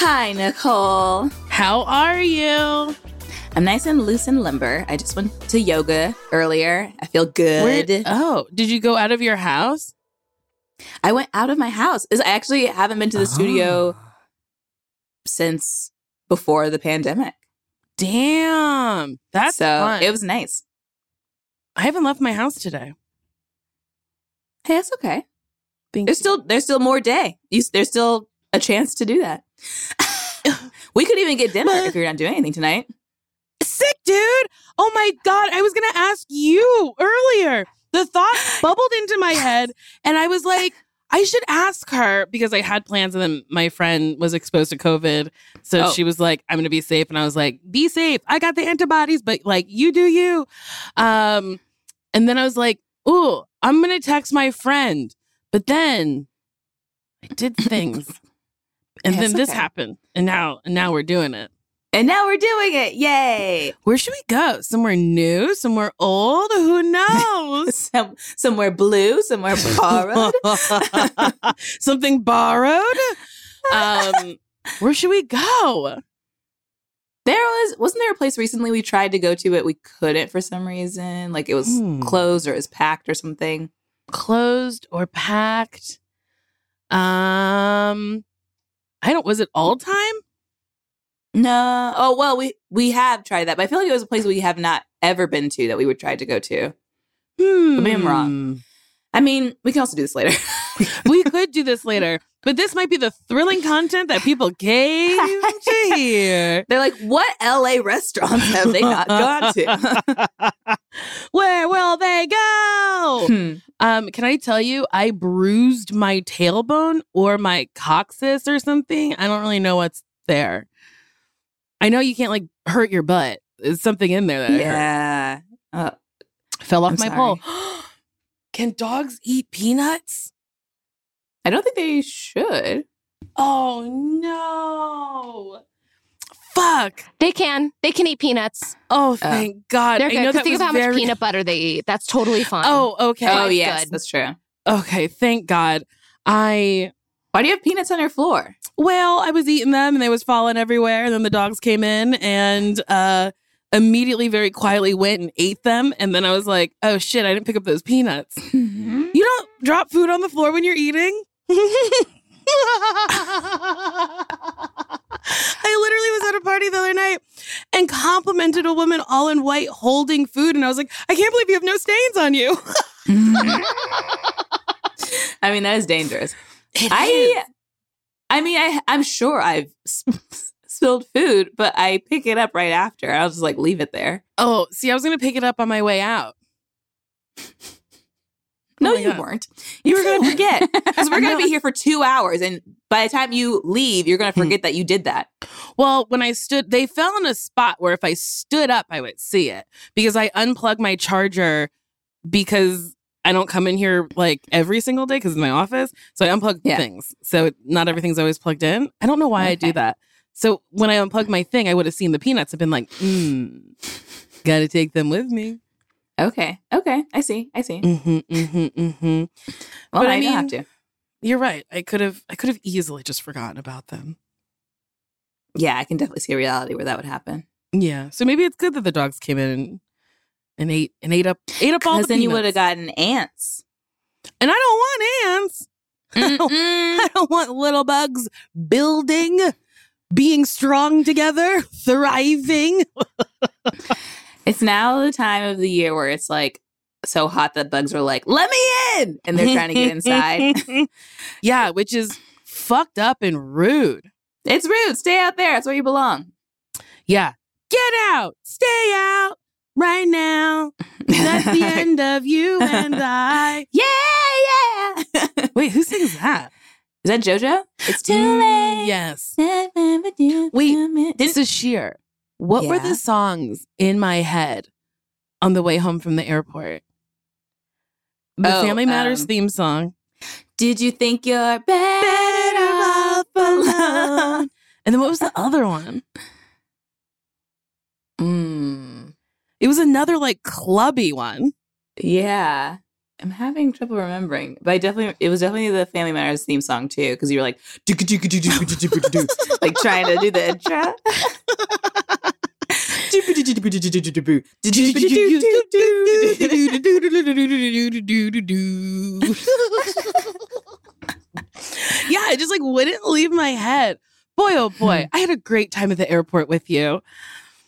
Hi, Nicole. How are you? I'm nice and loose and limber. I just went to yoga earlier. I feel good. Where- oh, did you go out of your house? I went out of my house. I actually haven't been to the ah. studio Oh. since before the pandemic. Damn, that's so fun. it was nice. I haven't left my house today. Hey, that's okay. Thank There's you. still there's still more day. You, there's still a chance to do that. We could even get dinner if you're not doing anything tonight. sick, dude. Oh my god, I was gonna ask you earlier. The thought bubbled into my head, and I was like, I should ask her because I had plans, and then my friend was exposed to COVID, so Oh. she was like, "I'm gonna be safe," and I was like, "Be safe. I got the antibodies, but like, you do you." Um, and then I was like, "Ooh, I'm gonna text my friend," but then I did things, and Yeah, then this okay. happened, and now, and now we're doing it. And now we're doing it. Yay. Where should we go? Somewhere new? Somewhere old? Who knows? Some, somewhere blue, somewhere borrowed. Something borrowed? Um, where should we go? There was wasn't there a place recently we tried to go to but we couldn't for some reason? Like it was Hmm. closed or it was packed or something. Closed or packed? Um, I don't. Was it all time? No. Oh well, we we have tried that, but I feel like it was a place we have not ever been to that we would try to go to. Hmm. Maybe I'm wrong. I mean, we can also do this later. we could do this later, but this might be the thrilling content that people came to hear. They're like, what LA restaurants have they not gone to? Where will they go? Hmm. Um, can I tell you, I bruised my tailbone or my coccyx or something. I don't really know what's there. I know you can't like hurt your butt. There's something in there that yeah. Uh, fell off I'm my sorry. pole. can dogs eat peanuts? I don't think they should. Oh no! Fuck! They can. They can eat peanuts. Oh, thank God! They're I good. know 'cause that think was of how very- much peanut butter they eat. That's totally fine. Oh, okay. Oh That's yes, good. that's true. Okay, thank God. I Why do you have peanuts on your floor? well, I was eating them and they was falling everywhere. And then the dogs came in and uh immediately very quietly went and ate them. And then I was like, oh shit, I didn't pick up those peanuts. You don't drop food on the floor when you're eating. I literally was at a party the other night and complimented a woman all in white holding food. And I was like, I can't believe you have no stains on you. I mean, that is dangerous. It I, is. I mean, I, I'm sure I've sp- spilled food, but I pick it up right after. I'll just like leave it there. Oh, see, I was going to pick it up on my way out. No, Oh you God. weren't. You were going to forget because we're going to be here for two hours, and by the time you leave, you're going to forget that you did that. Well, when I stood, they fell in a spot where if I stood up, I would see it because I unplugged my charger because I don't come in here like every single day because it's my office. So I unplug Yeah. things. So not everything's always plugged in. I don't know why I do that. So when I unplugged my thing, I would have seen the peanuts and been like, mm, gotta take them with me. Okay, okay, I see, I see. Mm-hmm, mm-hmm, mm-hmm. Well, But I I don't have to. You're right. I could have, I could have easily just forgotten about them. Yeah, I can definitely see a reality where that would happen. Yeah. So maybe it's good that the dogs came in and, and ate and ate up ate up all the Because then you would have gotten ants. And I don't want ants. I don't- I don't want little bugs building, being strong together, thriving. It's now the time of the year where it's like so hot that bugs are like, "Let me in," and they're trying to get inside. yeah, which is fucked up and rude. it's rude. Stay out there. That's where you belong. Yeah. Get out. Stay out right now. That's the end of you and I. yeah, yeah. Wait, who sings that? Is that JoJo? It's too Mm, late. Yes. Wait, It's a sheer. What were the songs in my head on the way home from the airport? The Oh, Family Matters um, theme song. Did you think you're better off alone? And then what was the other one? Mm, It was another like clubby one. yeah. I'm having trouble remembering, but I definitely it was definitely the Family Matters theme song too, because you were like like trying to do the intro. yeah, it just like wouldn't leave my head. Boy, oh boy, I had a great time at the airport with you.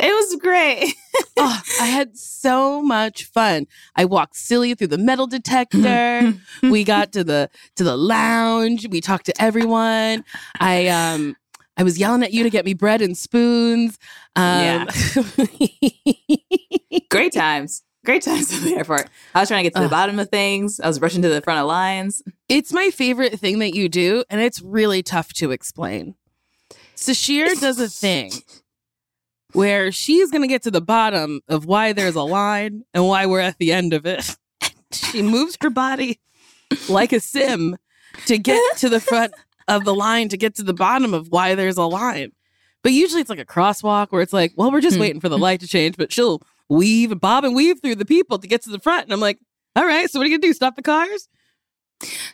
It was great. Oh, I had so much fun. I walked silly through the metal detector. we got to the to the lounge. We talked to everyone. I um I was yelling at you to get me bread and spoons. Um, Great times. Great times at the airport. I was trying to get to the Ugh. bottom of things. I was rushing to the front of lines. it's my favorite thing that you do, and it's really tough to explain. Sasheer does a thing where she's going to get to the bottom of why there's a line and why we're at the end of it. she moves her body like a sim to get to the front of the line to get to the bottom of why there's a line. But usually it's like a crosswalk where it's like, well, we're just Hmm. waiting for the light to change, but she'll weave and bob and weave through the people to get to the front. And I'm like, all right, so what are you going to do? Stop the cars?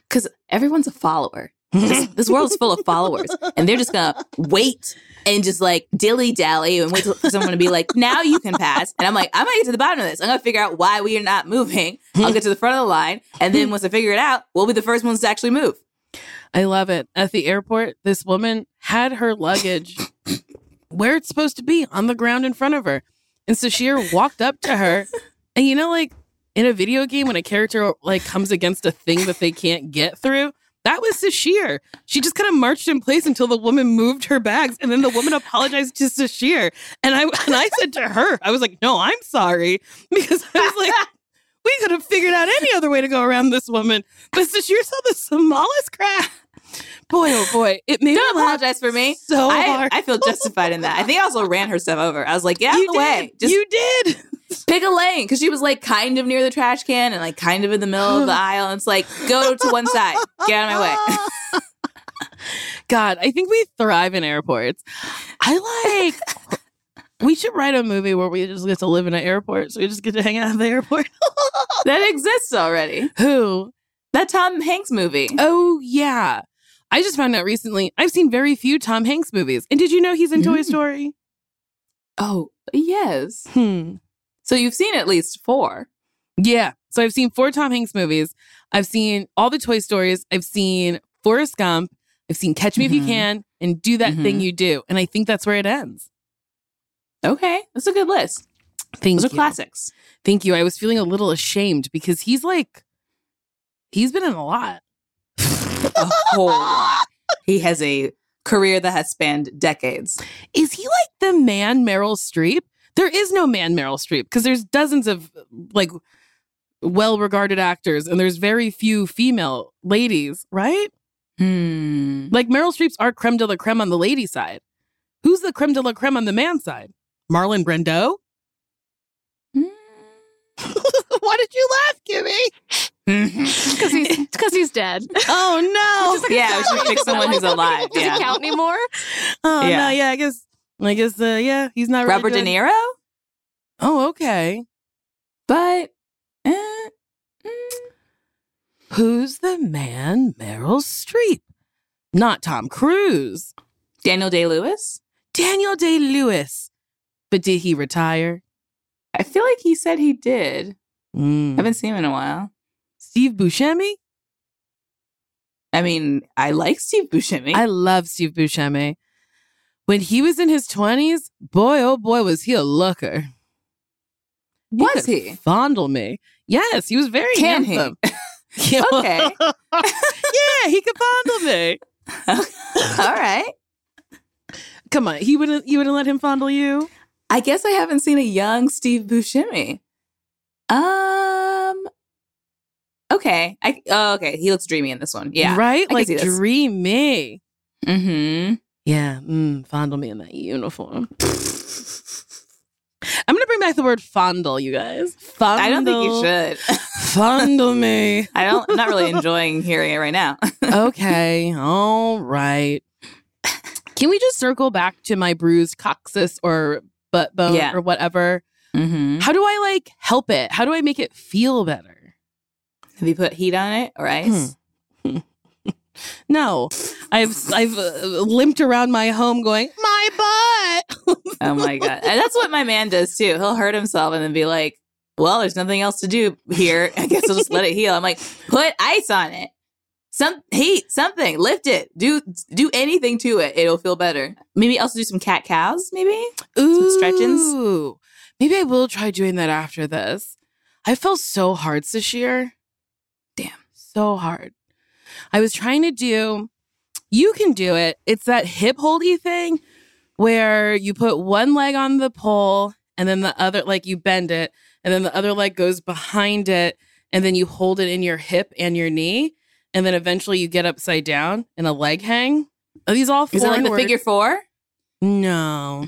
Because everyone's a follower. This, this world's full of followers. And they're just to wait and just like dilly dally and wait for someone to be like, now you can pass. And I'm like, I'm to get to the bottom of this. I'm to figure out why we are not moving. I'll get to the front of the line. And then once I figure it out, we'll be the first ones to actually move. I love it. At the airport, this woman had her luggage where it's supposed to be on the ground in front of her. And so Sasheer walked up to her. And you know, like in a video game, when a character like comes against a thing that they can't get through, that was Sasheer. She just kind of marched in place until the woman moved her bags. And then the woman apologized to Sasheer. And I and I said to her, I was like, no, I'm sorry. Because I was like, we could have figured out any other way to go around this woman. But Sasheer saw the smallest crack. Boy, oh boy. It made Don't me apologize for me. so I, hard. I feel justified in that. I think I also ran her stuff over. I was like, get out you the way. Just you did. Pick a lane because she was like kind of near the trash can and like kind of in the middle of the aisle. And it's like, go to one side, get out of my way. God, I think we thrive in airports. I like. we should write a movie where we just get to live in an airport, so we just get to hang out at the airport. that exists already. Who? That Tom Hanks movie. Oh yeah. I just found out recently. I've seen very few Tom Hanks movies, and did you know he's in Toy Mm. Story? Oh, yes. Hmm. So you've seen at least four. Yeah. So I've seen four Tom Hanks movies. I've seen all the Toy Stories. I've seen Forrest Gump. I've seen Catch Me If You Mhm. Can and Do That Thing Mhm. You Do. And I think that's where it ends. Okay, that's a good list. Thank Those you. are classics. Thank you. I was feeling a little ashamed because he's like, he's been in a lot. A whole lot. He has a career that has spanned decades. Is he like the man Meryl Streep? There is no man Meryl Streep because there's dozens of like well regarded actors and there's very few female ladies, right? Hmm. Like Meryl Streep's are creme de la creme on the lady side. Who's the creme de la creme on the man side? Marlon Brando? Why did you laugh, Kimmy? Because he's because he's dead. Oh no! yeah, we should pick someone who's alive. Does Yeah. it count anymore? Oh no! Yeah. Yeah, I guess. I guess. Uh, yeah, he's not. really Robert De. Niro? Oh, okay. But eh, mm, Who's the man? Meryl Streep, not Tom Cruise. Daniel Day Lewis? Daniel Day Lewis. But did he retire? I feel like he said he did. Mm. I haven't seen him in a while. Steve Buscemi. I mean, I like Steve Buscemi. I love Steve Buscemi. When he was in his twenties, boy oh boy was he a looker. Was could he? fondle me? Yes, he was very Can handsome. Yeah. Okay. yeah, he could fondle me. All right. Come on, he wouldn't. You wouldn't let him fondle you? I guess I haven't seen a young Steve Buscemi. Um. Okay. I oh, okay. He looks dreamy in this one. Yeah. right. can Like dreamy. Mm-hmm. Yeah, mm, fondle me in that uniform. I'm gonna bring back the word fondle, you guys. Fondle. I don't think you should. Fondle me. I don't. I'm not really enjoying hearing it right now. okay, all right. Can we just circle back to my bruised coccyx or butt bone Yeah. or whatever? mm-hmm. How do I like help it? How do I make it feel better? Have you put heat on it or ice? No, I've I've uh, limped around my home going my butt. Oh my god, and that's what my man does too. He'll hurt himself and then be like, "Well, there's nothing else to do here. I guess I'll just let it heal." I'm like, "Put ice on it, some heat, something, lift it, do do anything to it. It'll feel better. Maybe also do some cat cows. Maybe Ooh, stretchings? Maybe I will try doing that after this. I fell so hard this year. Damn. So hard. I was trying to do, you can do it. It's that hip holdy thing where you put one leg on the pole and then the other, like you bend it, and then the other leg goes behind it, and then you hold it in your hip and your knee. And then eventually you get upside down in a leg hang. Are these all is it like the figure four? No.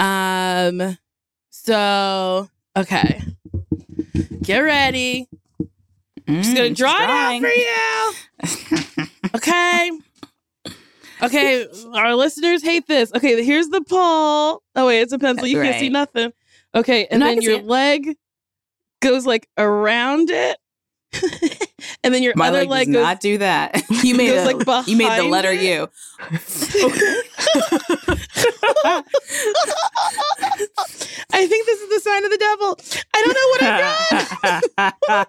Um so okay. Get ready. Just gonna Mm, draw it out for you. Okay. Okay, our listeners hate this. Okay, here's the pole. Oh wait, it's a pencil. You can't see nothing. Okay, and No, then your it. leg goes like around it. and then your My other leg, leg does goes not do that. You made goes, a, like, you made the letter it? U. I think this is the sign of the devil. I don't know what I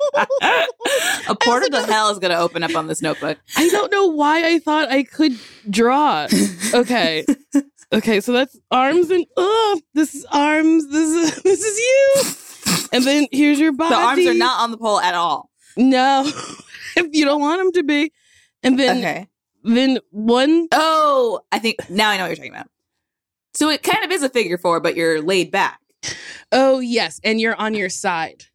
got. a portal to hell is going to open up on this notebook. I don't know why I thought I could draw. Okay. Okay, so that's arms and oh, this is arms. This is this is you. And then here's your body. The arms are not on the pole at all. No. if you don't want them to be. And then Okay. then one Oh, I think now I know what you're talking about. So it kind of is a figure four, but you're laid back. oh yes, and you're on your side.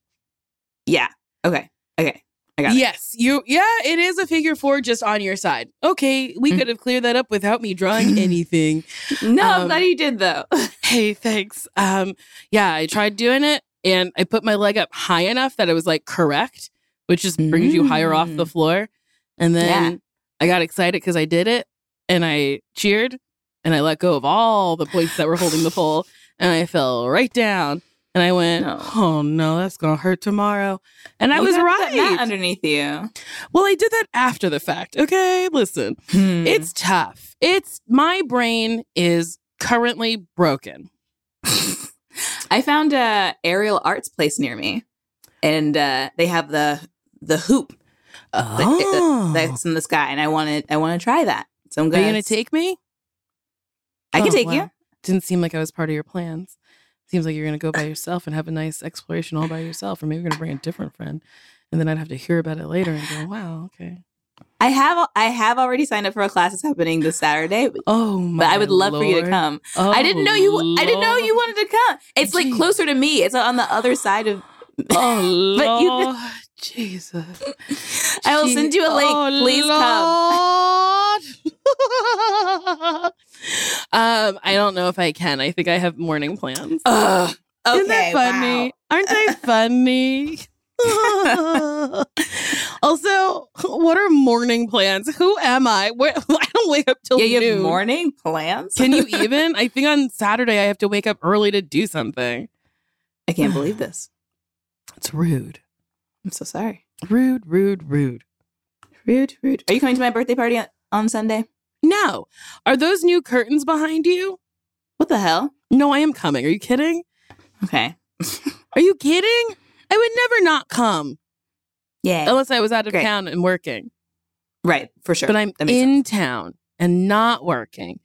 Yeah. Okay. Okay. I got it. Yes, you yeah, it is a figure four just on your side. Okay, we Mm. could have cleared that up without me drawing anything. No, I'm Um, glad you did though. hey, thanks. Um, yeah, I tried doing it and I put my leg up high enough that it was like correct, which just brings you higher off the Mm. floor. And then Yeah. I got excited because I did it and I cheered and I let go of all the points that were holding the pole and I fell right down. And I went, No. oh no, that's gonna hurt tomorrow. And I was right. underneath you. well, I did that after the fact. Okay, listen. Hmm. It's tough. It's my brain is currently broken. I found a aerial arts place near me, and uh, they have the the hoop uh, Oh. that's in the sky, and I wanted I want to try that. So I'm you gonna take me? I can Oh, take wow. you. Didn't seem like I was part of your plans. Seems like you're gonna go by yourself and have a nice exploration all by yourself, or maybe you're gonna bring a different friend, and then I'd have to hear about it later and go, "Wow, okay." I have I have already signed up for a class that's happening this Saturday, Oh my! But I would love for you to come. Oh, I didn't know you. I didn't know oh, you wanted to come. It's like closer to me. It's on the other side of. Oh But you- Lord, Jesus! I will send you a link. Oh, Please come. um, I don't know if I can. I think I have morning plans. Ugh. Okay. Isn't that funny? wow. Aren't they funny? also, what are morning plans? Who am I? Where, I don't wake up till Yeah, you noon. have morning plans. Can you even? I think on Saturday I have to wake up early to do something. I can't believe this. It's rude. I'm so sorry. Rude, rude, rude. Rude, rude. Are you coming to my birthday party on, on Sunday? No. Are those new curtains behind you? What the hell? No, I am coming. Are you kidding? Okay. Are you kidding? I would never not come Yeah. unless I was out of Great. town and working. right, for sure. But I'm in sense. town and not working.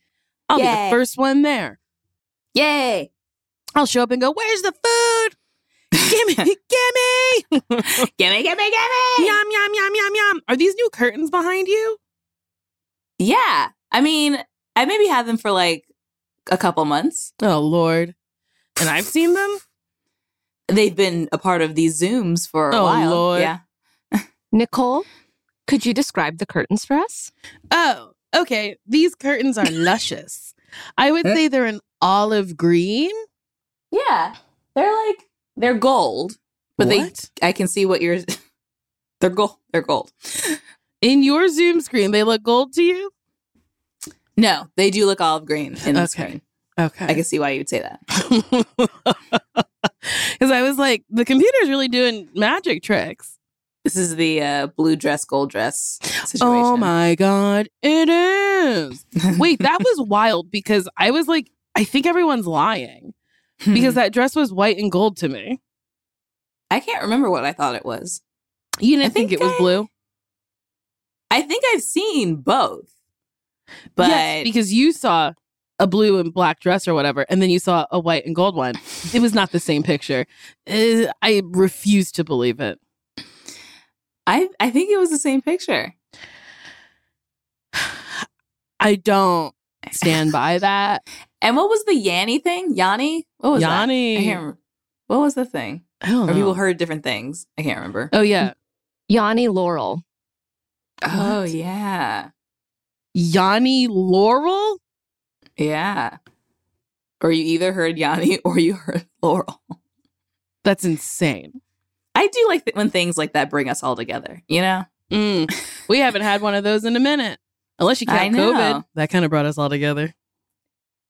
I'll be the first one there. Yay. I'll show up and go, Where's the food? Gimme, gimme, gimme, gimme, gimme. yum, yum, yum, yum, yum. Are these new curtains behind you? Yeah. I mean, I maybe had them for like a couple months. Oh Lord, and I've seen them. They've been a part of these Zooms for a Oh, while. Lord. Yeah. Nicole, could you describe the curtains for us? Oh, okay. These curtains are luscious. I would eh? say they're an olive green. Yeah. They're like they're gold, but What? they I can see what you're They're gold. They're gold. In your Zoom screen, they look gold to you. No, they do look olive green in the Okay. screen. Okay. I can see why you would say that. Because I was like, the computer's really doing magic tricks. This is the uh, blue dress, gold dress situation. Oh my God, it is. Wait, that was wild because I was like, I think everyone's lying because that dress was white and gold to me. I can't remember what I thought it was. You didn't I think, think it was I- blue? I think I've seen both, but Yes, because you saw a blue and black dress or whatever, and then you saw a white and gold one. It was not the same picture. Uh, I refuse to believe it. I I think it was the same picture. I don't stand by that. And what was the Yanny thing? Yanny? What was that? Yanny. I can't remember. What was the thing? I don't Or know. people heard different things. I can't remember. oh yeah, Yanny Laurel. Oh yeah, Yanny Laurel. yeah. Or you either heard Yanny or you heard Laurel. That's insane. I do like th- when things like that bring us all together. You know? Mm. We haven't had one of those in a minute, unless you I count. COVID. That kind of brought us all together.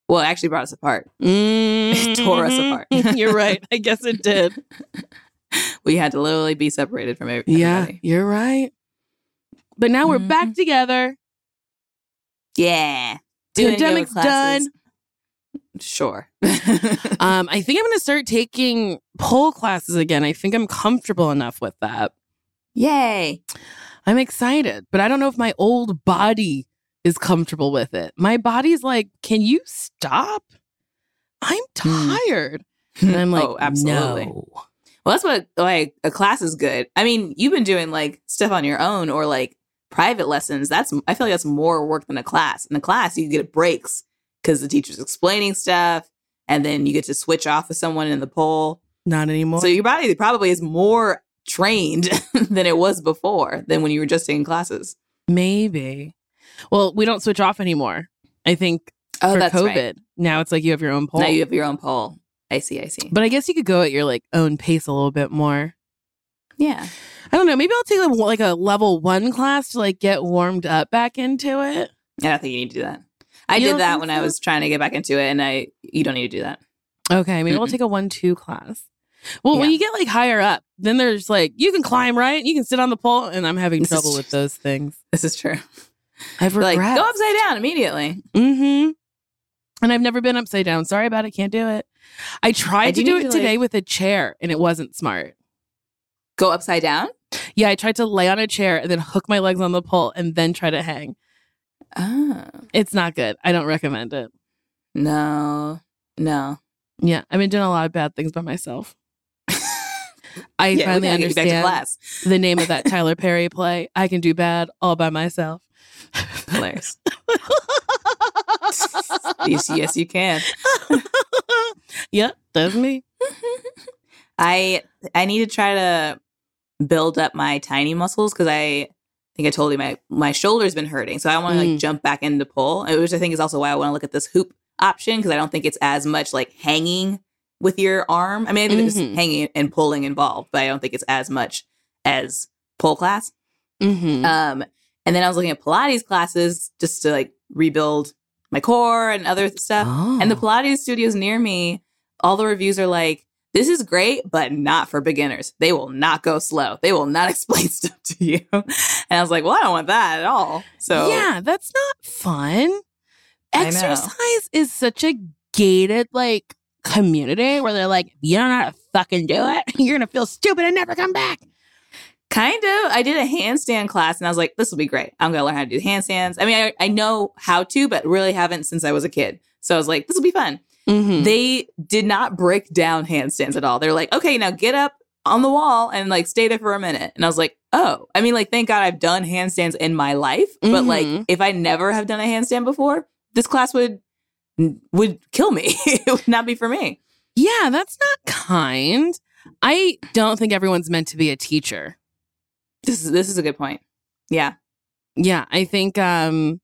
Well, it actually brought us apart. Mm. tore us apart. You're right. I guess it did. We had to literally be separated from every- Yeah, you're right. But now we're back Mhm. together. Yeah. Doing Pandemic's done. Sure. Um, I think I'm going to start taking pole classes again. I think I'm comfortable enough with that. Yay. I'm excited, but I don't know if my old body is comfortable with it. My body's like, "Can you stop? I'm Hmm. tired." And I'm like, oh, absolutely. "No." Well, that's what like a class is good. I mean, you've been doing like stuff on your own or like private lessons. That's I feel like that's more work than a class. In a class, you get breaks because the teacher's explaining stuff, and then you get to switch off with someone in the pole. Not anymore. So your body probably is more trained than it was before than when you were just taking classes. Maybe. Well, we don't switch off anymore. I think Oh, for that's COVID. right. Now it's like you have your own pole. Now you have your own pole. I see. I see. but I guess you could go at your like own pace a little bit more. yeah. I don't know. Maybe I'll take a, like a level one class to like get warmed up back into it. I don't think you need to do that. I You did that when I was trying to get back into it, and I you don't need to do that. Okay, maybe we'll Mm-mm. take a one two class. Well, when you get like higher up, then there's like you can climb right, you can sit on the pole, and I'm having This trouble with those things. This is true. I've Like go upside down immediately. Mm-hmm. And I've never been upside down. Sorry about it. Can't do it. I tried I to do it to, today like- with a chair, and it wasn't smart. Go upside down. Yeah, I tried to lay on a chair and then hook my legs on the pole and then try to hang. Oh It's not good. I don't recommend it. no, no. Yeah, I've been doing a lot of bad things by myself. I Yeah, finally gotta get you back to understand the name of that Tyler Perry play. I can do bad all by myself. Hilarious. yes, yes, you can. yep, that's me. I I need to try to build up my tiny muscles because I think I told you my my shoulder's been hurting, so I want to Mm. like jump back into pull, which I think is also why I want to look at this hoop option because I don't think it's as much like hanging with your arm. I mean, I think Mhm. there's hanging and pulling involved, but I don't think it's as much as pull class. Mm-hmm. Um, and then I was looking at Pilates classes just to like rebuild my core and other stuff. Oh. And the oh. Pilates studios near me, all the reviews are like, this is great, but not for beginners. They will not go slow. They will not explain stuff to you. And I was like, well, I don't want that at all. So yeah, that's not fun. Exercise is such a gated like community where they're like, you don't know how to fucking do it, you're gonna feel stupid and never come back. Kind of. I did a handstand class and I was like, this will be great. I'm going to learn how to do handstands. I mean, I, I know how to, but really haven't since I was a kid. So I was like, this will be fun. Mhm. they did not break down handstands at all. They're like, okay, now get up on the wall and like stay there for a minute. And I was like, oh, I mean, like, thank God I've done handstands in my life. But like, Mhm. if I never have done a handstand before, this class would would kill me. it would not be for me. yeah, that's not kind. I don't think everyone's meant to be a teacher. This is this is a good point. Yeah. Yeah, I think um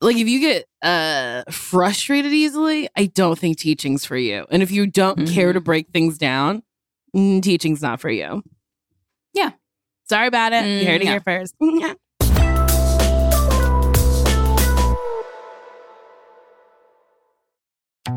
like if you get uh frustrated easily, I don't think teaching's for you. And if you don't care to break things down, mm, teaching's not for you. Yeah. Sorry about it. you heard it Mm, here first.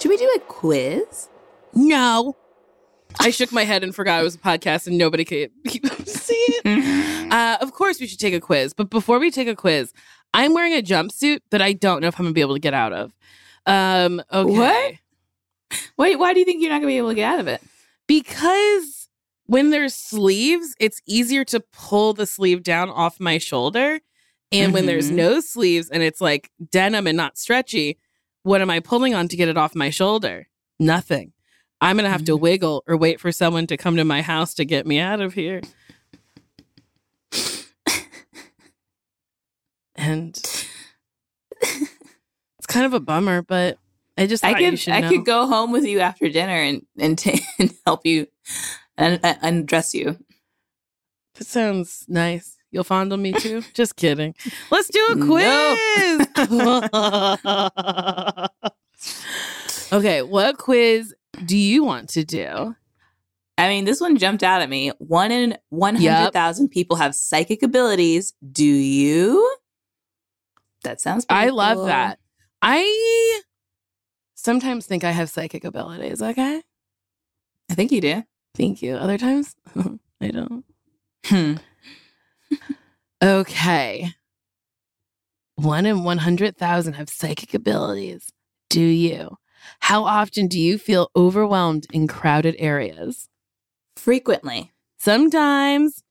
Should we do a quiz? no. I shook my head and forgot it was a podcast and nobody could see it. Uh, of course, we should take a quiz. But before we take a quiz, I'm wearing a jumpsuit that I don't know if I'm going to be able to get out of. Um, okay. What? Wait, why do you think you're not gonna be able to get out of it? because when there's sleeves, it's easier to pull the sleeve down off my shoulder. And when there's Mhm. no sleeves and it's like denim and not stretchy, what am I pulling on to get it off my shoulder? Nothing. I'm going to have to wiggle or wait for someone to come to my house to get me out of here. and it's kind of a bummer, but I just I could I know. could go home with you after dinner and and, ta- and help you and, and undress you. That sounds nice. You'll fondle me too? Just kidding. Let's do a quiz. okay, what quiz do you want to do? I mean, this one jumped out at me. One in one hundred thousand people have psychic abilities. Do you? That sounds. pretty I love that. I sometimes think I have psychic abilities, okay? I think you do. Thank you. Other times, I don't. Hmm. Okay. One in 100,000 have psychic abilities. Do you? How often do you feel overwhelmed in crowded areas? Frequently, Sometimes,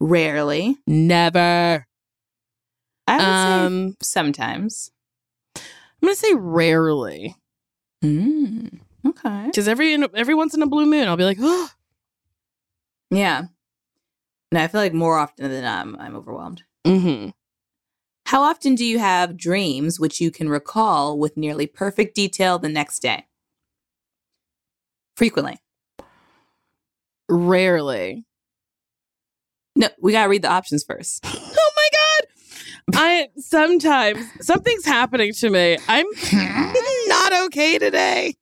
rarely. never. I would Um, say sometimes. I'm going to say rarely. Mm, okay. Because every, every once in a blue moon, I'll be like, oh, Yeah. No, I feel like more often than not, I'm, I'm overwhelmed. mm-hmm. How often do you have dreams which you can recall with nearly perfect detail the next day? Frequently. rarely. No, we gotta read the options first. Oh my God. I sometimes something's happening to me. I'm not okay today.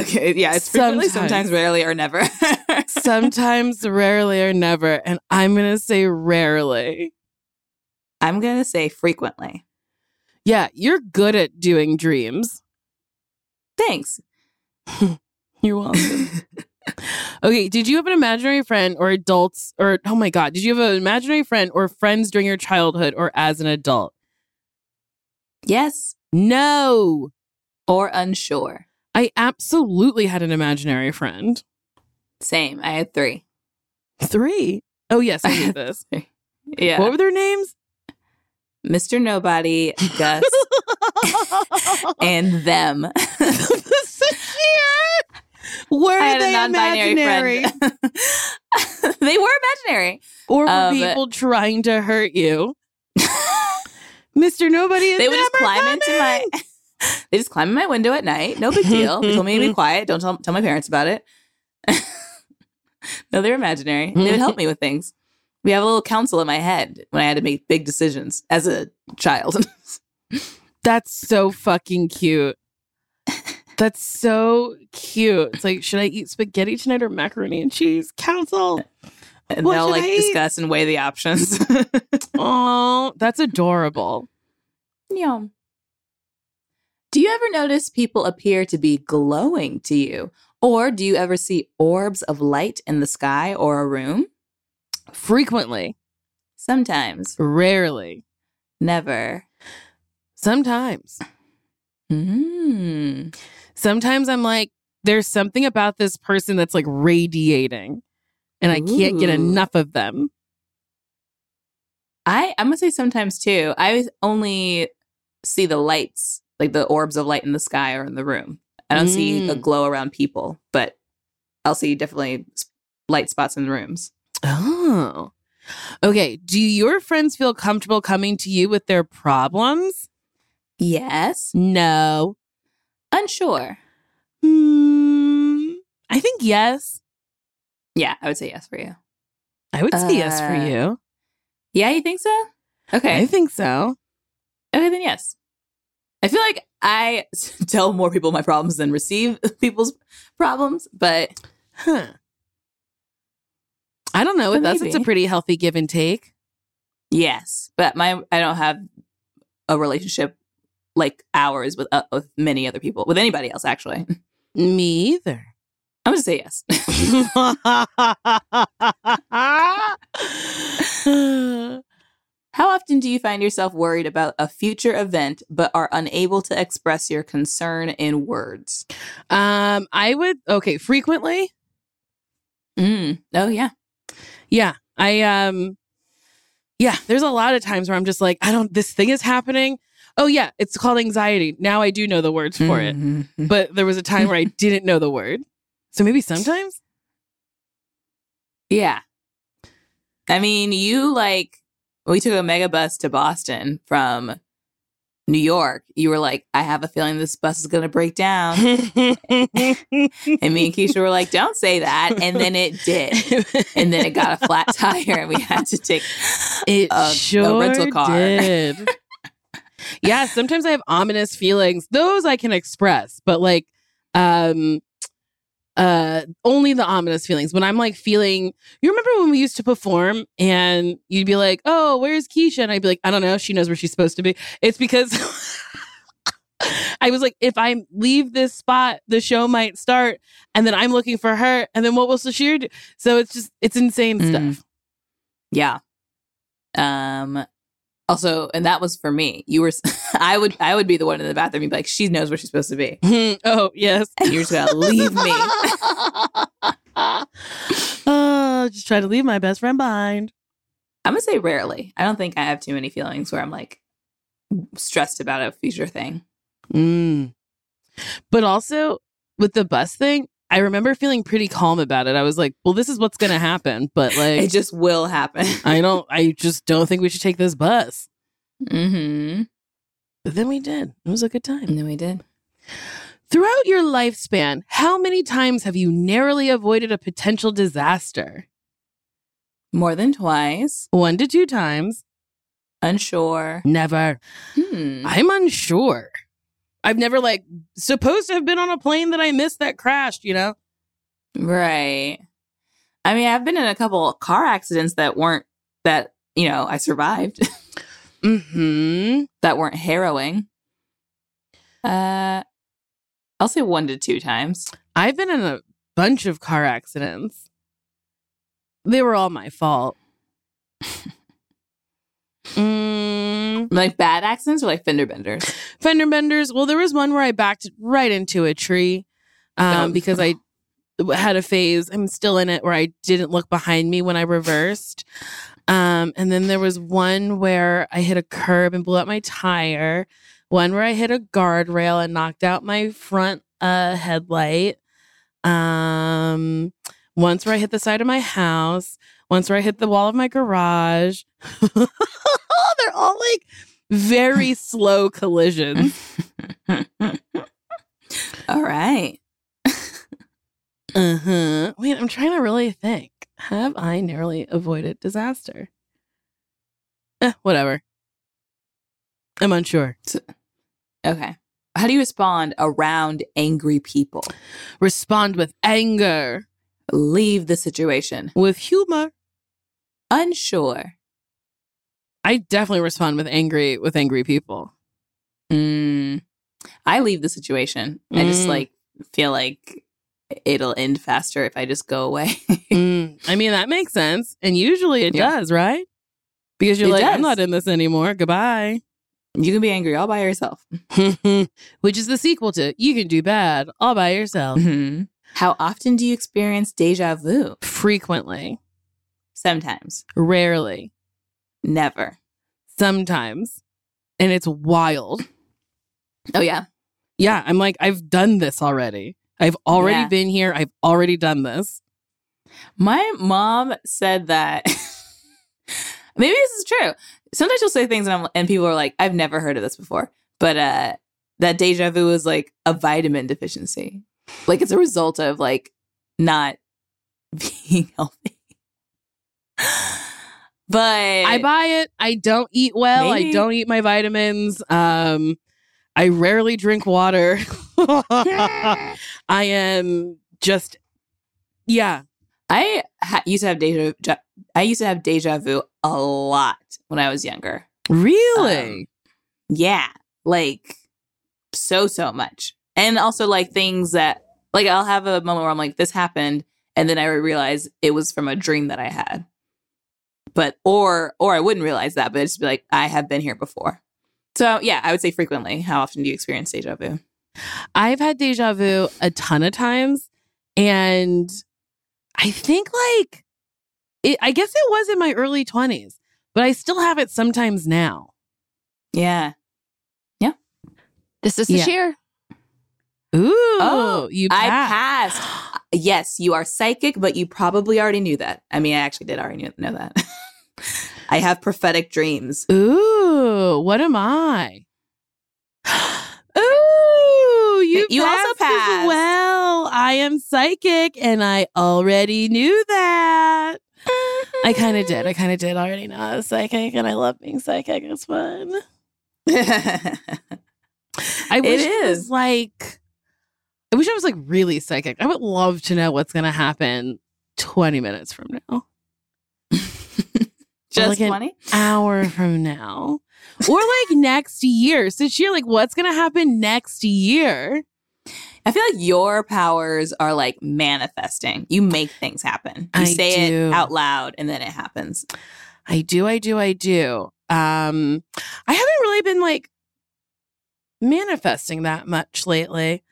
Okay, yeah, it's frequently, Sometimes. sometimes, rarely, or never. Sometimes, rarely, or never. And I'm going to say rarely. I'm gonna say frequently. Yeah, you're good at doing dreams. Thanks. You're welcome. okay, did you have an imaginary friend or adults or oh my god, did you have an imaginary friend or friends during your childhood or as an adult? Yes No. or unsure. I absolutely had an imaginary friend. Same. I had three. Three. Oh yes, I knew this. Yeah. What were their names? Mr. Nobody, Gus, and them. Were they imaginary? they were imaginary. Or were Um, people trying to hurt you? Mr. Nobody is They would just climb into my. They just climb in my window at night. No big deal. They told me to be quiet. Don't tell, tell my parents about it. no, they're imaginary. They would help me with things. We have a little council in my head when I had to make big decisions as a child. That's so fucking cute. That's so cute. It's like, should I eat spaghetti tonight or macaroni and cheese? Council. and What they'll like I eat? discuss and weigh the options. Oh, that's adorable. Yum. Do you ever notice people appear to be glowing to you? Or do you ever see orbs of light in the sky or a room? Frequently, Sometimes. rarely, Never. sometimes. Hmm. Sometimes I'm like, there's something about this person that's like radiating, and I can't get enough of them. I I'm gonna say sometimes too. I only see the lights, like the orbs of light in the sky or in the room. I don't see a Mm. glow around people, but I'll see definitely light spots in the rooms. Oh. Okay. Do your friends feel comfortable coming to you with their problems? Yes. No. Unsure. Hmm. I think yes. Yeah, I would say yes for you. I would say yes for Uh, you. Yeah, you think so? Okay. I think so. Okay, then yes. I feel like I tell more people my problems than receive people's problems, but Huh. I don't know. With But us, it's a pretty healthy give and take. yes, but my I don't have a relationship like ours with uh, with many other people, with anybody else actually. Me either. I'm gonna say yes. How often do you find yourself worried about a future event but are unable to express your concern in words? um, I would okay, frequently. Mm. Oh yeah. Yeah. I um yeah, there's a lot of times where I'm just like, I don't this thing is happening. Oh yeah, it's called anxiety. Now I do know the words for it. Mhm. But there was a time where I didn't know the word. So maybe sometimes? Yeah. I mean, you like we took a Megabus to Boston from New York. You were like, I have a feeling this bus is gonna break down. and me and Keisha were like, Don't say that. And then it did. And then it got a flat tire and we had to take It a- a rental car. did. yeah, sometimes I have ominous feelings. Those I can express, but like um uh only the ominous feelings. When I'm like feeling you remember when we used to perform and you'd be like, "Oh, where's Keisha?" and I'd be like, "I don't know, she knows where she's supposed to be." It's because I was like, if I leave this spot, the show might start, and then I'm looking for her, and then what will Sasheer do? So it's just it's insane Mm. stuff. Yeah. Um also, and that was for me. You were I would I would be the one in the bathroom, you'd be like, she knows where she's supposed to be. oh yes. And you're just gonna leave me. oh, just try to leave my best friend behind. I'm gonna say rarely. I don't think I have too many feelings where I'm like stressed about a future thing. Mm. But also with the bus thing, I remember feeling pretty calm about it. I was like, well, this is what's going to happen. But like, It just will happen. I don't, I just don't think we should take this bus. mm-hmm. But then we did. It was a good time. And then we did. Throughout your lifespan, how many times have you narrowly avoided a potential disaster? More than twice. One to two times. Unsure. Never. Hmm. I'm unsure. I've never like supposed to have been on a plane that I missed that crashed, you know? Right. I mean, I've been in a couple of car accidents that weren't that, you know, I survived Mm-hmm. that weren't harrowing. Uh I'll say one to two times. I've been in a bunch of car accidents. They were all my fault. mm, Like bad accidents or like fender benders. fender benders. Well, there was one where I backed right into a tree um, Oh. because I had a phase. I'm still in it where I didn't look behind me when I reversed. Um, and then there was one where I hit a curb and blew out my tire. One where I hit a guardrail and knocked out my front uh, headlight. Um, once where I hit the side of my house. Once where I hit the wall of my garage. They're all like very slow collisions. All right. Uh huh. Wait, I'm trying to really think. Have I narrowly avoided disaster? Eh, whatever. I'm unsure. Okay. How do you respond around angry people? Respond with anger, Leave the situation. with humor. Unsure. I definitely respond with angry with angry people. Mm, I leave the situation. I just Mm. like feel like it'll end faster if I just go away. Mm, I mean, that makes sense. And usually it Yeah. does, right? Because you're It like, I'm not in this anymore. Goodbye. you can be angry all by yourself. Which is the sequel to You Can Do Bad All By Yourself. Mhm. How often do you experience deja vu? Frequently, Sometimes. rarely, Never. sometimes. And it's wild. Oh, yeah. Yeah, I'm like, I've done this already. I've already Yeah. been here. I've already done this. My mom said that. Maybe this is true. Sometimes she'll say things and, I'm, and people are like, I've never heard of this before. But uh, that deja vu is like a vitamin deficiency. Like it's a result of like not being healthy. but I buy it. I don't eat well. I don't eat my vitamins. Um, I rarely drink water. I am just, yeah. I ha- used to have deja. I used to have deja vu a lot when I was younger. Really? Um, Yeah, like so so much, and also like things that like I'll have a moment where I'm like, this happened, and then I realize it was from a dream that I had. But or or I wouldn't realize that, but it's just be like, I have been here before. So yeah, I would say frequently. How often do you experience deja vu? I've had deja vu a ton of times. And I think like, it, I guess it was in my early 20s, but I still have it sometimes now. Yeah. Yeah. This is Yeah. the year. Ooh, Oh, you I passed. passed. Yes, you are psychic, but you probably already knew that. I mean, I actually did already knew, know that. I have prophetic dreams. Ooh, what am I? Ooh, you, You also passed as well. I am psychic, and I already knew that. I kind of did. I kind of did already know I was psychic, and I love being psychic. It's fun. I It wish it, was like. I wish I was like really psychic. I would love to know what's going to happen 20 minutes from now. Just like an 20? hour from now. Or like next year. Since you're like, what's gonna happen next year? I feel like your powers are like manifesting. You make things happen. You I say do. it out loud and then it happens. I do, I do, I do. Um, I haven't really been like manifesting that much lately.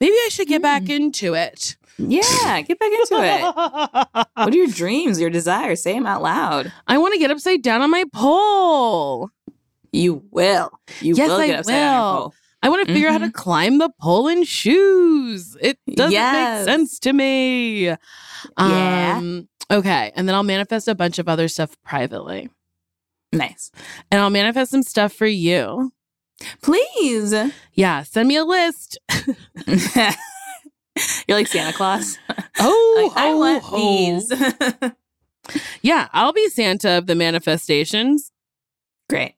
Maybe I should get back into it. Yeah, get back into it. What are your dreams, your desires? Say them out loud. I want to get upside down on my pole. You will. You Yes, will I get upside down on your will. pole. I want to figure out how to climb the pole in shoes. It doesn't Yes. make sense to me. Yeah. Um, okay. And then I'll manifest a bunch of other stuff privately. Nice. And I'll manifest some stuff for you. Please. Yeah. Send me a list. You're like Santa Claus. Oh, Like, I want these. Yeah. I'll be Santa of the manifestations. Great.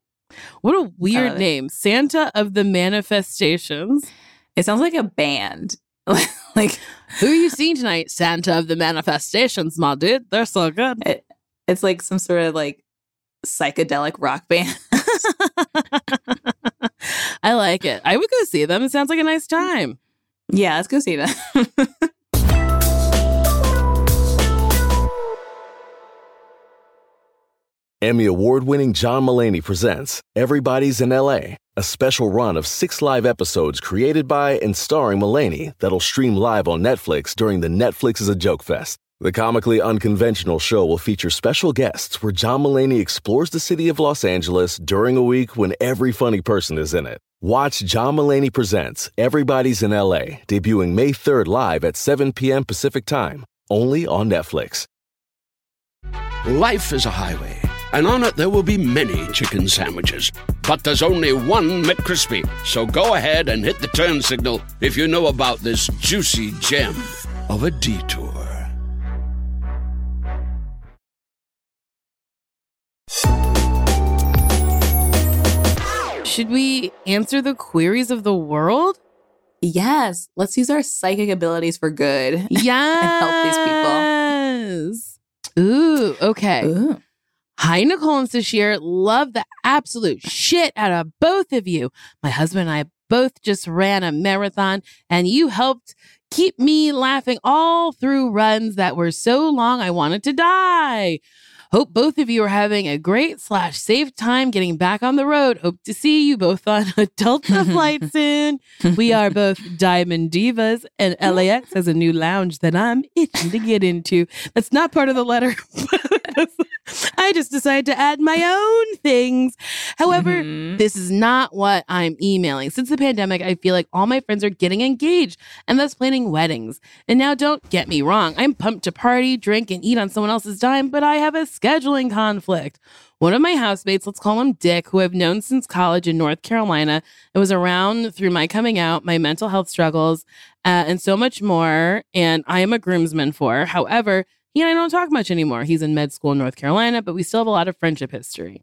What a weird it. name. Santa of the manifestations. It sounds like a band. like Who are you seeing tonight? Santa of the manifestations, my dude. They're so good. it, it's like some sort of like psychedelic rock band. I like it. I would go see them. It sounds like a nice time. yeah, let's go see them. Emmy award winning John Mulaney presents Everybody's in LA, a special run of six live episodes created by and starring Mulaney that'll stream live on Netflix during the Netflix is a Joke Fest. The comically unconventional show will feature special guests where John Mulaney explores the city of Los Angeles during a week when every funny person is in it. Watch John Mulaney Presents Everybody's in LA, debuting May 3rd live at 7 p.m. Pacific Time, only on Netflix. Life is a highway, and on it there will be many chicken sandwiches. But there's only one McCrispy. So go ahead and hit the turn signal if you know about this juicy gem of a detour. Should we answer the queries of the world? Yes, let's use our psychic abilities for good. Yeah. And help these people. Yes. Ooh, okay. Ooh. Hi, Nicole and Sasheer. Love the absolute shit out of both of you. My husband and I both just ran a marathon, and you helped keep me laughing all through runs that were so long I wanted to die. Hope both of you are having a great slash safe time getting back on the road. Hope to see you both on a Delta flight soon. We are both Diamond Divas, and LAX has a new lounge that I'm itching to get into. That's not part of the letter. I just decided to add my own things. However, Mhm. this is not what I'm emailing. Since the pandemic, I feel like all my friends are getting engaged and thus planning weddings. And now, don't get me wrong, I'm pumped to party, drink, and eat on someone else's dime, but I have a scheduling conflict. One of my housemates, let's call him Dick, who I've known since college in North Carolina it was around through my coming out, my mental health struggles, uh, and so much more. And I am a groomsman for. However, he and I don't talk much anymore. He's in med school in North Carolina, but we still have a lot of friendship history.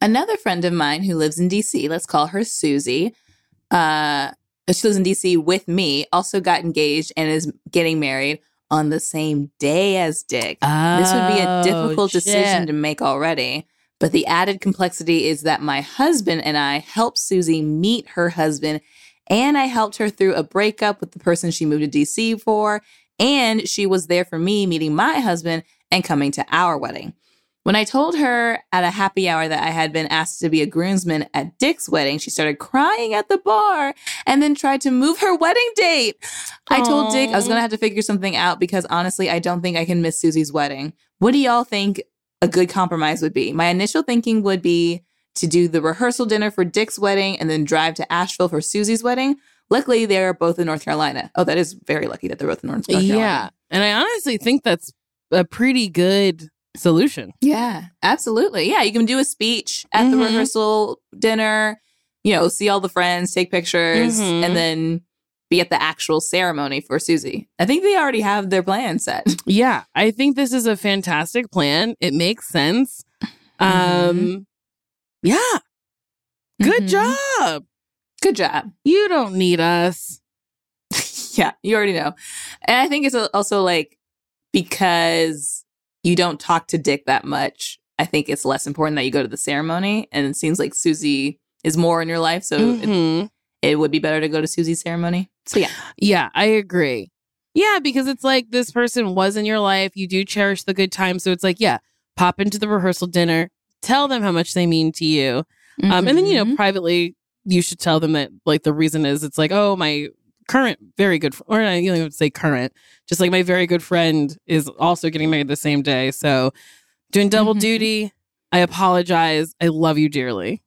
Another friend of mine who lives in DC, let's call her Susie. Uh, she lives in DC with me, also got engaged and is getting married on the same day as Dick. this would be a Oh, difficult decision to make already. But the added complexity is that my husband and I helped Susie meet her husband, and I helped her through a breakup with the person she moved to DC for. And she was there for me meeting my husband and coming to our wedding. When I told her at a happy hour that I had been asked to be a groomsman at Dick's wedding, she started crying at the bar and then tried to move her wedding date. I told Dick I was going to have to figure something out because honestly, I don't think I can miss Susie's wedding. What do y'all think a good compromise would be? My initial thinking would be to do the rehearsal dinner for Dick's wedding and then drive to Asheville for Susie's wedding. Luckily, they're both in North Carolina. Oh, that is very lucky that they're both in North North Carolina. Yeah. And I honestly think that's a pretty good solution. Yeah, absolutely. Yeah, you can do a speech at the Mhm. rehearsal dinner, you know, see all the friends, take pictures, Mhm. and then be at the actual ceremony for Susie. I think they already have their plan set. Yeah. I think this is a fantastic plan. It makes sense. Um yeah. Good Mhm. job. Good job. You don't need us. yeah, you already know. And I think it's also like because you don't talk to Dick that much, I think it's less important that you go to the ceremony. And it seems like Susie is more in your life. So it, Mhm. it would be better to go to Susie's ceremony. So yeah. Yeah, I agree. Yeah, because it's like this person was in your life. You do cherish the good time. So it's like, yeah, pop into the rehearsal dinner, tell them how much they mean to you. Um, and then, you know, Mhm. privately, you should tell them that, like, the reason is it's like, oh, my current very good, or I you don't even say current, just like my very good friend is also getting married the same day. So doing double Mhm. duty. I apologize. I love you dearly.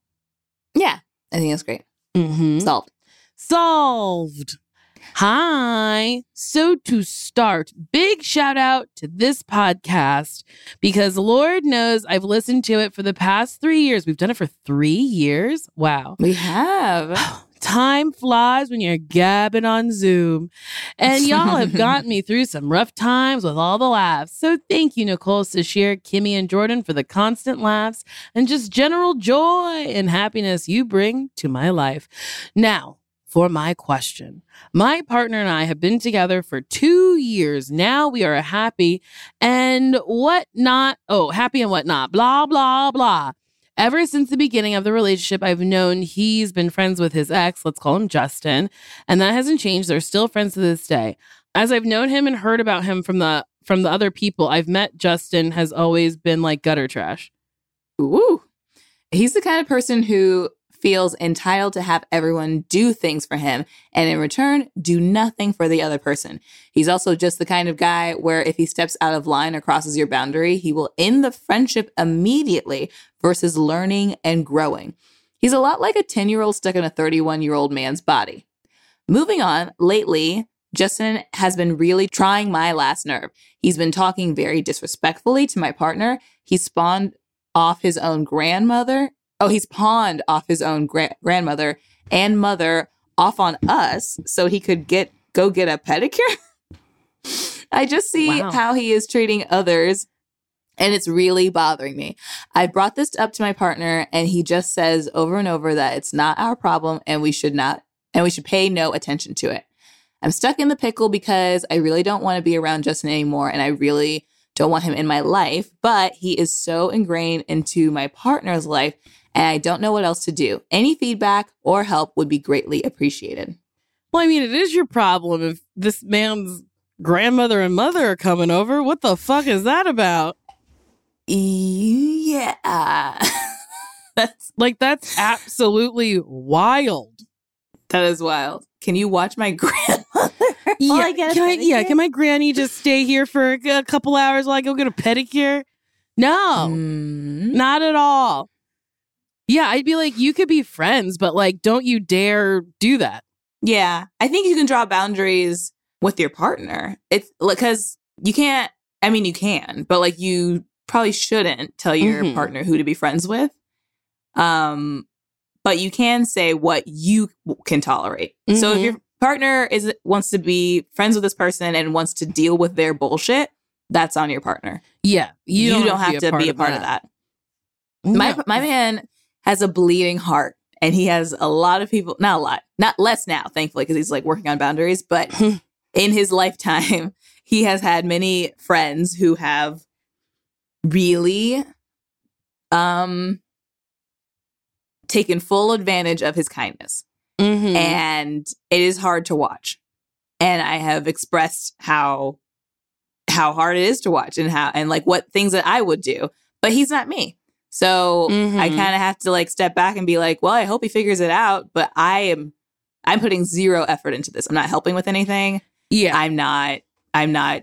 yeah, I think that's great. Mm-hmm. Solved. Solved. Hi. So to start, big shout out to this podcast because Lord knows I've listened to it for the past three years. We've done it for three years. Wow. We have. Time flies when you're gabbing on Zoom. And y'all have gotten me through some rough times with all the laughs. So thank you, Nicole, Sasheer, Kimmy, and Jordan for the constant laughs and just general joy and happiness you bring to my life. Now, for my question. My partner and I have been together for two years. Now we are happy and whatnot. Oh, happy and whatnot. Blah, blah, blah. Ever since the beginning of the relationship, I've known he's been friends with his ex, let's call him Justin, and that hasn't changed. They're still friends to this day. As I've known him and heard about him from the from the other people I've met, Justin has always been like gutter trash. Ooh. He's the kind of person who feels entitled to have everyone do things for him and in return do nothing for the other person. He's also just the kind of guy where if he steps out of line or crosses your boundary, he will end the friendship immediately versus learning and growing. He's a lot like a 10 year old stuck in a 31 year old man's body. Moving on, lately, Justin has been really trying my last nerve. He's been talking very disrespectfully to my partner. He spawned off his own grandmother. Oh, he's pawned off his own gra- grandmother and mother off on us so he could get go get a pedicure. I just see Wow. how he is treating others and it's really bothering me. I brought this up to my partner and he just says over and over that it's not our problem and we should not and we should pay no attention to it. I'm stuck in the pickle because I really don't want to be around Justin anymore and I really don't want him in my life, but he is so ingrained into my partner's life and I don't know what else to do. Any feedback or help would be greatly appreciated. Well, I mean, it is your problem if this man's grandmother and mother are coming over. What the fuck is that about? Yeah. That's Like, that's absolutely wild. that is wild. Can you watch my grandmother? Yeah, while I get a can I, yeah, can my granny just stay here for a, a couple hours while I go get a pedicure? No, Mm. not at all. Yeah, I'd be like, you could be friends, but like, don't you dare do that. Yeah, I think you can draw boundaries with your partner. It's like, because you can't. I mean, you can, but like you probably shouldn't tell your Mhm. partner who to be friends with. Um, but you can say what you can tolerate. So if your partner is wants to be friends with this person and wants to deal with their bullshit, that's on your partner. Yeah, You, don't, have, to be a part of that. My No. my man has a bleeding heart, and he has a lot of people. Not a lot, not less now, thankfully, because he's like working on boundaries. But in his lifetime, he has had many friends who have really, um, taken full advantage of his kindness, Mhm. and it is hard to watch. And I have expressed how how hard it is to watch and how and like what things that I would do. But he's not me. So I Mhm. kind of have to like step back and be like, well, I hope he figures it out, but I am I'm putting zero effort into this. I'm not helping with anything. yeah, I'm not I'm not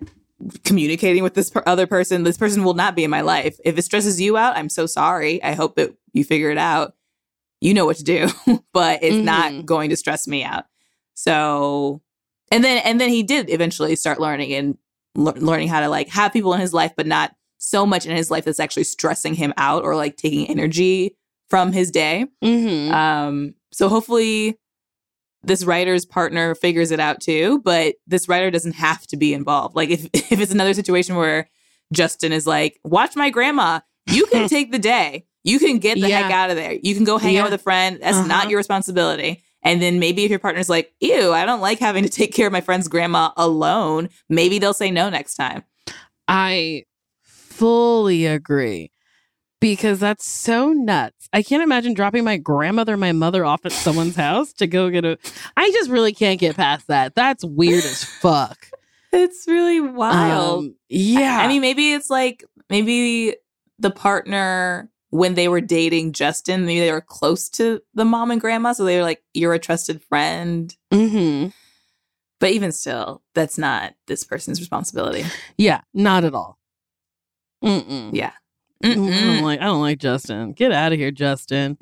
communicating with this per- other person. This person will not be in my life. If it stresses you out, I'm so sorry. I hope that you figure it out. You know what to do, but it's Mhm. not going to stress me out. So, and then and then he did eventually start learning and lear- learning how to like have people in his life, but not so much in his life that's actually stressing him out or like taking energy from his day. Mhm. Um, so hopefully this writer's partner figures it out too, but this writer doesn't have to be involved. Like if if it's another situation where Justin is like, watch my grandma, you can take the day. You can get the heck out of there. You can go hang Yeah. out with a friend. That's Uh-huh. not your responsibility. And then maybe if your partner's like, ew, I don't like having to take care of my friend's grandma alone, maybe they'll say no next time. I fully agree because that's so nuts. I can't imagine dropping my grandmother my mother off at someone's house to go get a. I just really can't get past that. That's weird as fuck. It's really wild. Um, yeah. I mean, maybe it's like maybe the partner when they were dating Justin, maybe they were close to the mom and grandma, so they were like, "You're a trusted friend." hmm But even still, that's not this person's responsibility. yeah, not at all. Mm-mm. Yeah, I don't like. I don't like Justin. Get out of here, Justin.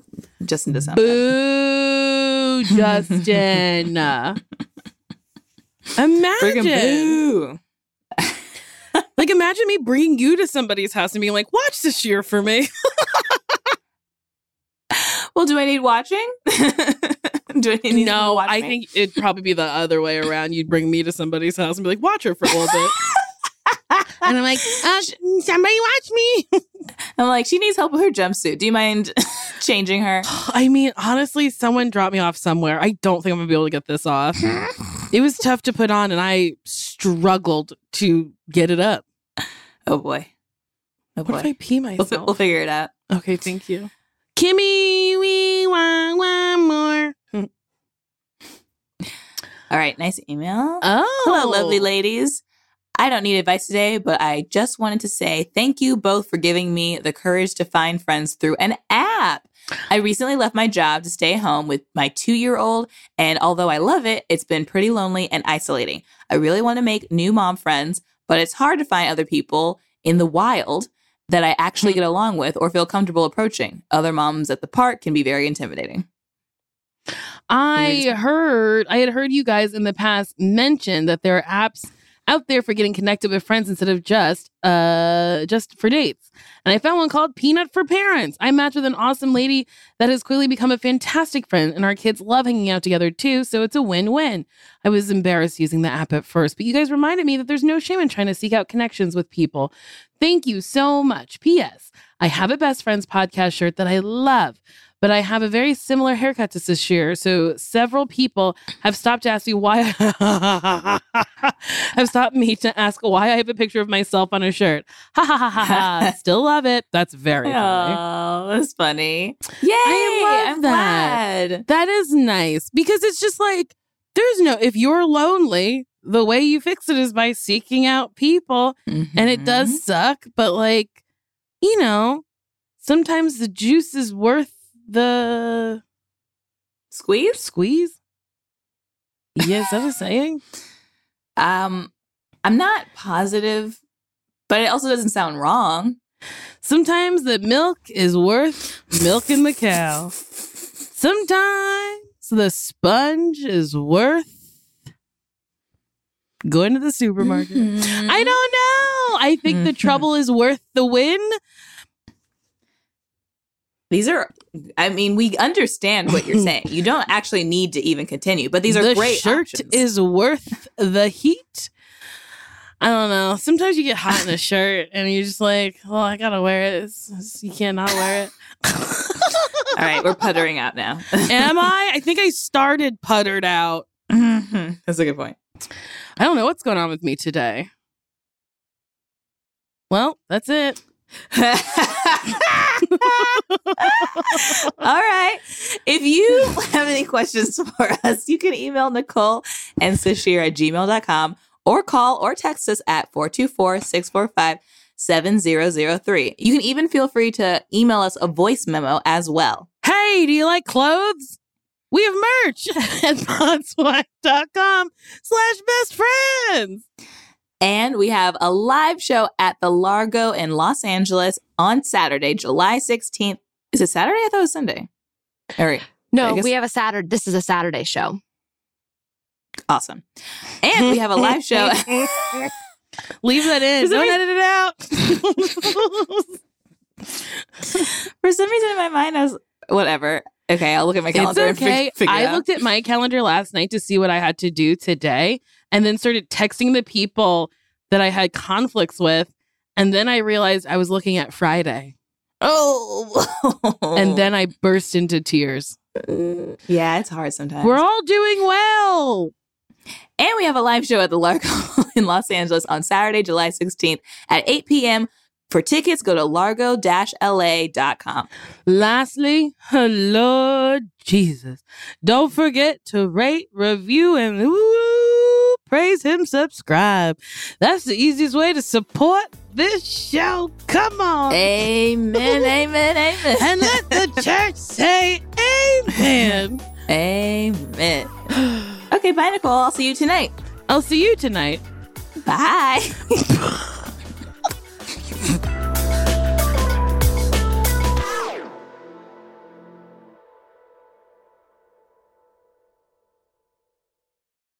Justin does not. bad. Boo, Justin. Imagine. Boo. Like, imagine me bringing you to somebody's house and being like, watch this year for me. Well, do I need watching? do I need no, I me? think it'd probably be the other way around. You'd bring me to somebody's house and be like, watch her for a little bit. And I'm like, uh, somebody watch me. I'm like, she needs help with her jumpsuit. Do you mind changing her? I mean, honestly, someone dropped me off somewhere. I don't think I'm gonna be able to get this off. it was tough to put on, and I struggled to get it up. Oh boy. Oh What if. I pee We'll, myself? we'll figure it out. okay, thank you. Kimmy, we want one more. All right. Nice email. Oh, Hello, lovely ladies. I don't need advice today, but I just wanted to say thank you both for giving me the courage to find friends through an app. I recently left my job to stay home with my two year old, and although I love it, it's been pretty lonely and isolating. I really want to make new mom friends, but it's hard to find other people in the wild that I actually mm-hmm. get along with or feel comfortable approaching. Other moms at the park can be very intimidating. I heard I had heard you guys in the past mention that there are apps out there for getting connected with friends instead of just uh just for dates. And I found one called Peanut for Parents. I matched with an awesome lady that has clearly become a fantastic friend and our kids love hanging out together too, so it's a win-win. I was embarrassed using the app at first, but you guys reminded me that there's no shame in trying to seek out connections with people. Thank you so much. PS, I have a best friends podcast shirt that I love but I have a very similar haircut to Sasheer. So several people have stopped to ask me why have stopped me to ask why I have a picture of myself on a shirt. Ha ha ha ha ha. Still love it. That's very funny. Oh, that's funny. Yay! I love I'm that. glad. That is nice because it's just like there's no if you're lonely, the way you fix it is by seeking out people. And it does mm-hmm. suck, but like, you know, sometimes the juice is worth the squeeze. squeeze. Yes, I was saying. Um, I'm not positive, but it also doesn't sound wrong. Sometimes the milk is worth milking the cow. Sometimes the sponge is worth going to the supermarket. Mm-hmm. I don't know. I think the Mhm. trouble is worth the win. These are, I mean, we understand what you're saying. You don't actually need to even continue, but these are the great shirt options. is worth the heat. I don't know. Sometimes you get hot in a shirt and you're just like, well, I gotta wear it. It's- it's- you can't not wear it. All right, we're puttering out now. Am I? I think I started puttered out. Mhm. That's a good point. I don't know what's going on with me today. Well, that's it. All right. If you have any questions for us, you can email Nicole and Sasheer at gmail.com or call or text us at 424 645 7003. You can even feel free to email us a voice memo as well. Hey, do you like clothes? We have merch at podswag.com slash best friends. And we have a live show at the Largo in Los Angeles on Saturday, July 16th. Is it Saturday? I thought it was Sunday. All right. No, we have a Saturday. This is a Saturday show. Awesome. And we have a live show. Leave that in. Don't edit it out. For some reason in my mind, I was whatever. Okay, I'll look at my calendar It's okay. fig- I looked at my calendar last night to see what I had to do today and then started texting the people that I had conflicts with. And then I realized I was looking at Friday. Oh, And then I burst into tears. yeah, it's hard sometimes. We're all doing well. and we have a live show at the Largo in Los Angeles on Saturday, July 16th at 8 p.m. For tickets, go to largo-la.com. Lastly, Lord Jesus, don't forget to rate, review, and ooh, praise him, subscribe. That's the easiest way to support this show. Come on. Amen, amen, amen. And let the church say amen. Amen. Okay, bye, Nicole. I'll see you tonight. I'll see you tonight. Bye.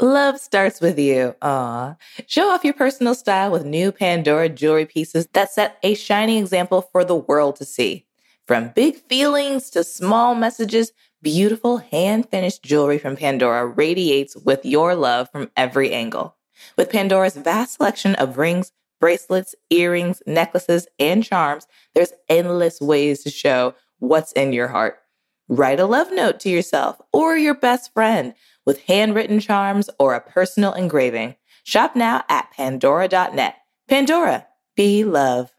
Love starts with you. Aw. Show off your personal style with new Pandora jewelry pieces that set a shining example for the world to see. From big feelings to small messages, beautiful hand finished jewelry from Pandora radiates with your love from every angle. With Pandora's vast selection of rings, bracelets, earrings, necklaces, and charms, there's endless ways to show what's in your heart. Write a love note to yourself or your best friend with handwritten charms or a personal engraving. Shop now at pandora.net. Pandora, be love.